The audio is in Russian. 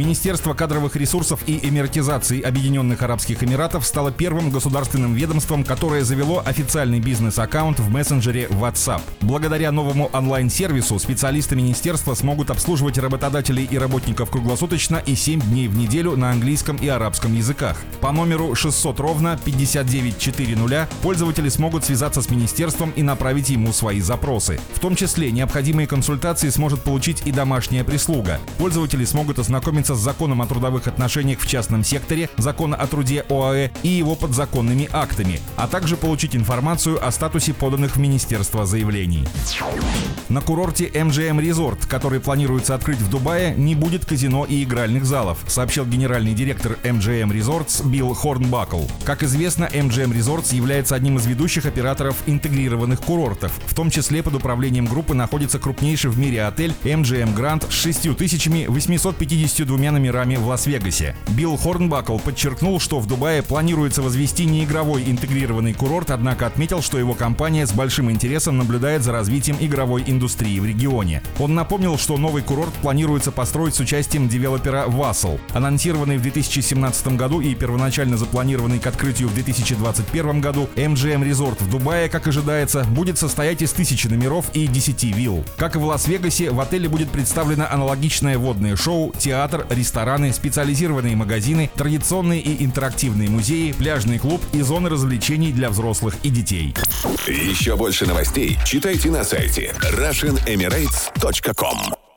Министерство кадровых ресурсов и эмиратизации Объединенных Арабских Эмиратов стало первым государственным ведомством, которое завело официальный бизнес-аккаунт в мессенджере WhatsApp. Благодаря новому онлайн-сервису специалисты министерства смогут обслуживать работодателей и работников круглосуточно и 7 дней в неделю на английском и арабском языках. По номеру 600 ровно 5940 пользователи смогут связаться с министерством и направить ему свои запросы. В том числе необходимые консультации сможет получить и домашняя прислуга. Пользователи смогут ознакомиться ознакомиться с законом о трудовых отношениях в частном секторе, закона о труде ОАЭ и его подзаконными актами, а также получить информацию о статусе поданных в Министерство заявлений. На курорте MGM Resort, который планируется открыть в Дубае, не будет казино и игральных залов, сообщил генеральный директор MGM Resorts Билл Хорнбакл. Как известно, MGM Resorts является одним из ведущих операторов интегрированных курортов. В том числе под управлением группы находится крупнейший в мире отель MGM Grand с 6852 двумя номерами в Лас-Вегасе. Билл Хорнбакл подчеркнул, что в Дубае планируется возвести неигровой интегрированный курорт, однако отметил, что его компания с большим интересом наблюдает за развитием игровой индустрии в регионе. Он напомнил, что новый курорт планируется построить с участием девелопера Vassal. Анонсированный в 2017 году и первоначально запланированный к открытию в 2021 году, MGM Resort в Дубае, как ожидается, будет состоять из тысячи номеров и 10 вилл. Как и в Лас-Вегасе, в отеле будет представлено аналогичное водное шоу, театр, театр, рестораны, специализированные магазины, традиционные и интерактивные музеи, пляжный клуб и зоны развлечений для взрослых и детей. Еще больше новостей читайте на сайте RussianEmirates.com